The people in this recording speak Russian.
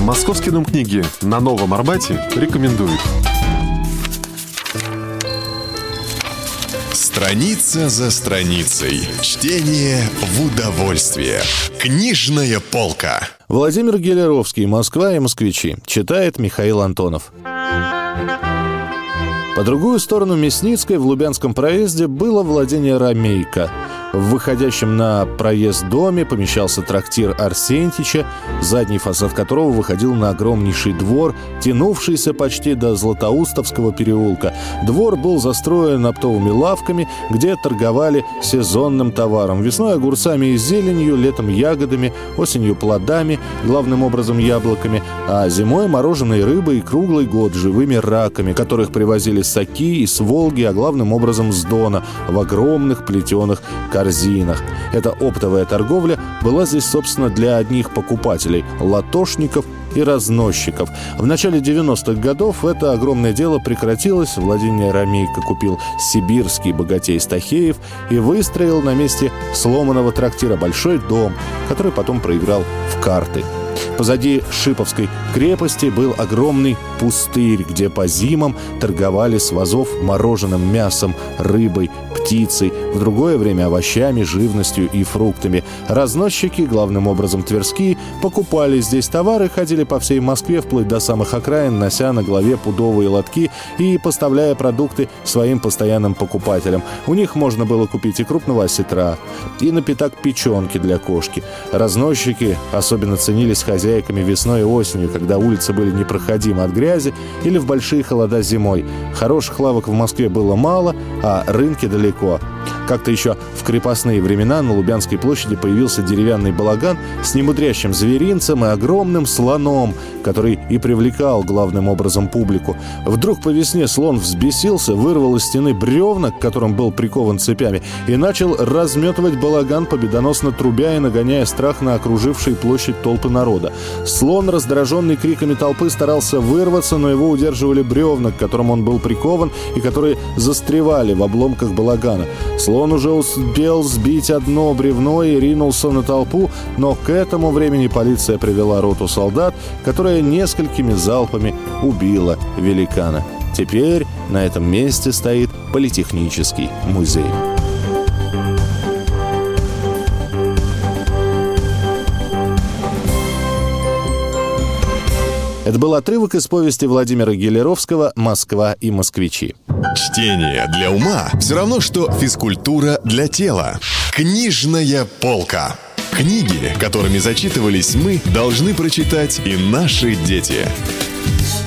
Московский дом книги на Новом Арбате рекомендует. Страница за страницей. Чтение в удовольствие. Книжная полка. Владимир Гелеровский, Москва и москвичи. Читает Михаил Антонов. По другую сторону Мясницкой в Лубянском проезде было владение Ромейка – в выходящем на проезд доме помещался трактир Арсентича, задний фасад которого выходил на огромнейший двор, тянувшийся почти до Златоустовского переулка. Двор был застроен оптовыми лавками, где торговали сезонным товаром. Весной огурцами и зеленью, летом ягодами, осенью плодами, главным образом яблоками, а зимой мороженой рыбой и круглый год живыми раками, которых привозили с Оки и с Волги, а главным образом с Дона, в огромных плетеных корзинах. Эта оптовая торговля была здесь, собственно, для одних покупателей – латошников и разносчиков. В начале 90-х годов это огромное дело прекратилось. Владимир Рамейко купил сибирский богатей Стахеев и выстроил на месте сломанного трактира большой дом, который потом проиграл в карты. Позади Шиповской крепости был огромный пустырь, где по зимам торговали с вазов мороженым мясом, рыбой, птицей, в другое время овощами, живностью и фруктами. Разносчики, главным образом тверские, покупали здесь товары, ходили по всей Москве вплоть до самых окраин, нося на голове пудовые лотки и поставляя продукты своим постоянным покупателям. У них можно было купить и крупного осетра, и напиток печенки для кошки. Разносчики особенно ценились хозяйками весной и осенью, когда улицы были непроходимы от грязи, или в большие холода зимой. Хороших лавок в Москве было мало, а рынки далеко. Как-то еще в крепостные времена на Лубянской площади появился деревянный балаган с немудрящим зверинцем и огромным слоном, который и привлекал главным образом публику. Вдруг по весне слон взбесился, вырвал из стены бревна, к которым был прикован цепями, и начал разметывать балаган, победоносно трубя и нагоняя страх на окружившие площадь толпы народа. Слон, раздраженный криками толпы, старался вырваться, но его удерживали бревна, к которым он был прикован и которые застревали в обломках балагана. Слон уже успел сбить одно бревно и ринулся на толпу, но к этому времени полиция привела роту солдат, которая несколькими залпами убила великана. Теперь на этом месте стоит политехнический музей. Это был отрывок из повести Владимира Гелеровского «Москва и москвичи». Чтение для ума все равно, что физкультура для тела. Книжная полка. Книги, которыми зачитывались мы, должны прочитать и наши дети.